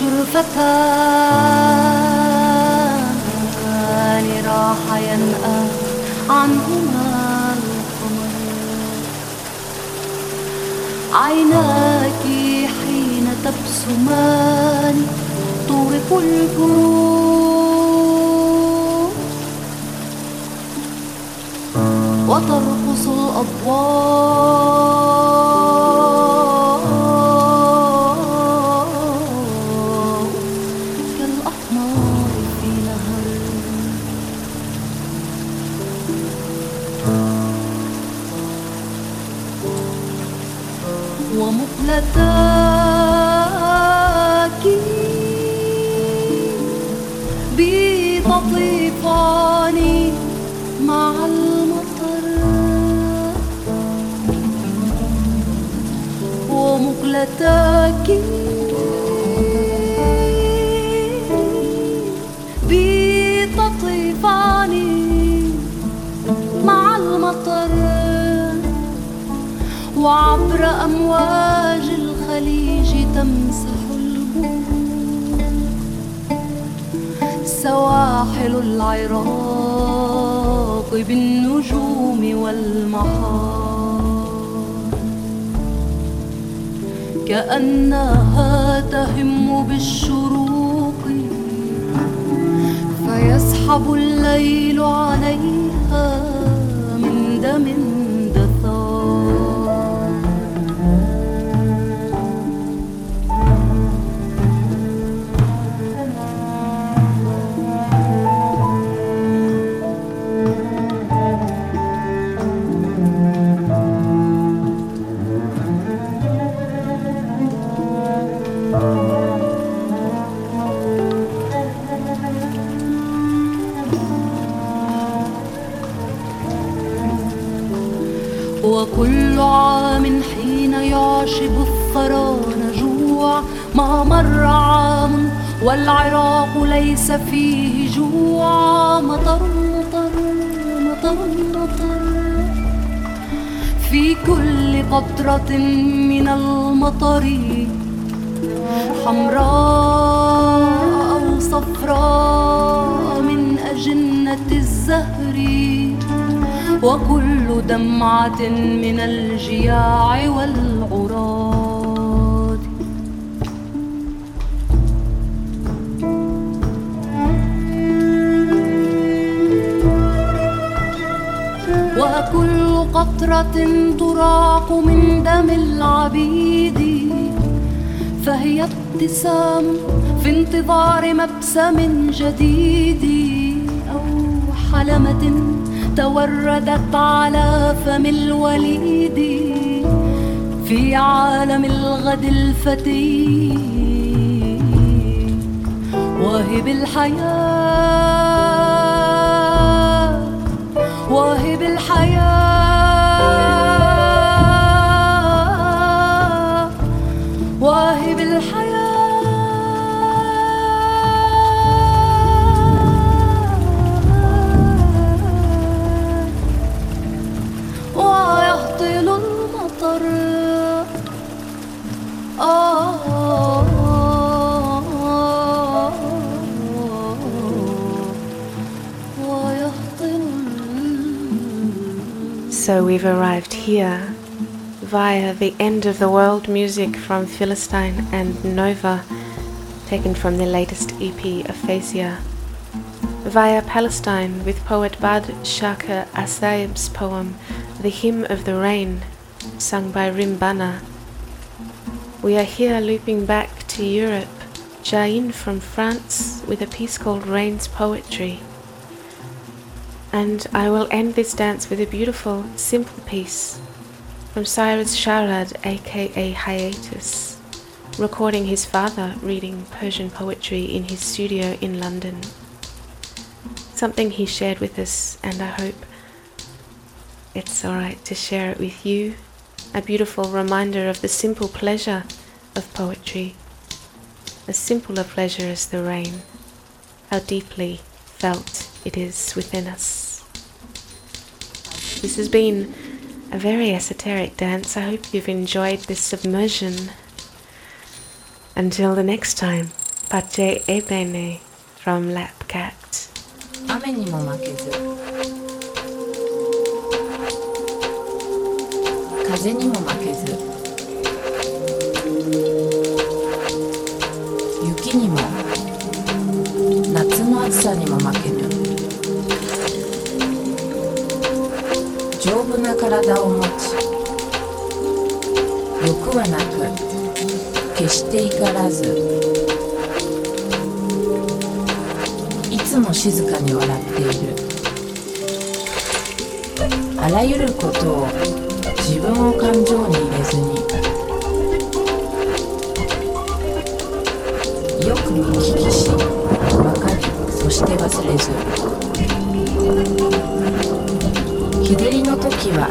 شرفتان راح ينأى عنهما القمر. عيناك حين تبسمان تورق الكون أو صفراء من أجنة الزهر وكل دمعة من الجياع والعراض وكل قطرة تراق من دم العبيد فهي ابتسام في انتظار مبسم جديد أو حلمة توردت على فم الوليد في عالم الغد الفتي واهب الحياة واهب الحياة واهب الحياة. So we've arrived here via the end of the world music from Philistine and Nova, taken from their latest EP, Aphasia. Via Palestine with poet Badr Shaker Assaiab's poem, The Hymn of the Rain, sung by Rimbana. We are here looping back to Europe, Jain from France with a piece called Rain's Poetry. And I will end this dance with a beautiful, simple piece from Cyrus Shahrad, aka Hiatus, recording his father reading Persian poetry in his studio in London. Something he shared with us, and I hope it's alright to share it with you. A beautiful reminder of the simple pleasure of poetry, as simple a pleasure as the rain, how deeply felt it is within us. This has been a very esoteric dance. I hope you've enjoyed this submersion. Until the next time, Pace Ebene from Lapkat. Amen ni mama kizu. Kaze ni mama kizu. Yuki ni no atsusa 丈夫な体を持ち欲はなく決して怒らずいつも静かに笑っている。あらゆることを自分を感情に入れずによく見聞きし分かりそして忘れず。気取りの時は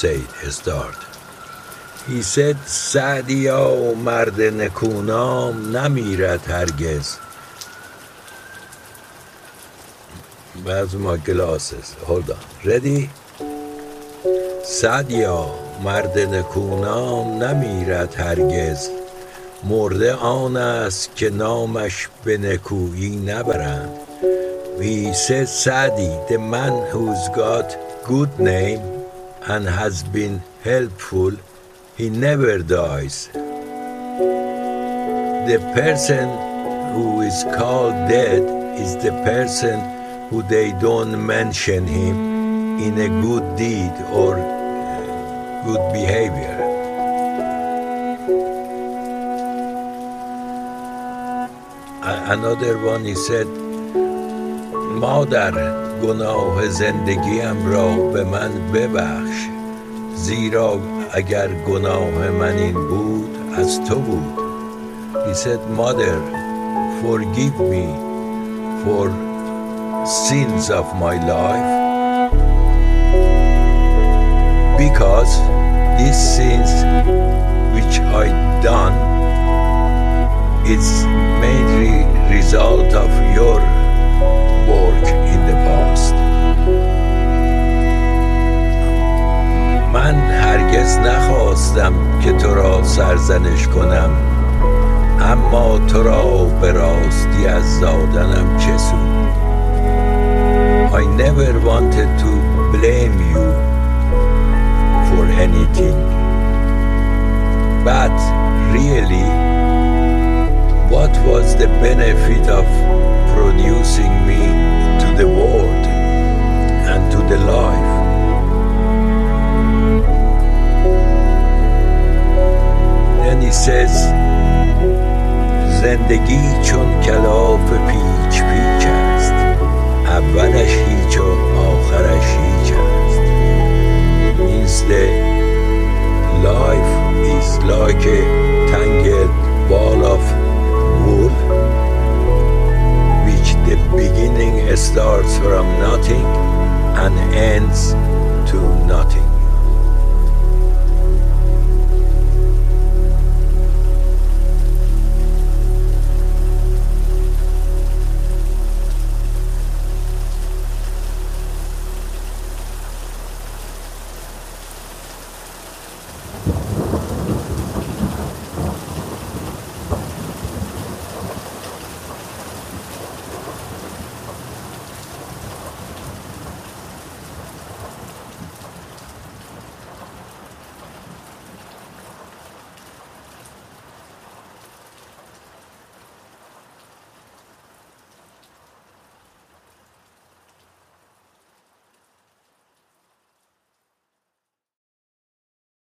سید استارد هی سید سعدیا و مرد نکونام نمیرد هرگز. بعض ما گلاسس هولد ردی سعدیا مرد نکونام نمیرد هرگز. مرده آن است که نامش به نکویی نبرند. وی سعدی the man who's got good name and has been helpful, he never dies. The person who is called dead is the person who they don't mention him in a good deed or uh, good behavior. Another one he said, Mother, گناه زندگیم را به من ببخش زیرا اگر گناه من این بود از تو بود He said mother forgive me for sins of my life because these sins which I done is mainly result of your work in the past من هرگز نخواستم که تو را سرزنش کنم اما تو را به راستی از زادنم چه سود I never wanted to blame you for anything but really what was the benefit of producing me to the world and to the life. Then he says, زندگی چون کلاف پیچ پیچ است اولش هیچ و آخرش هیچ است means the life is like a tangled ball of wool the beginning starts from nothing and ends to nothing.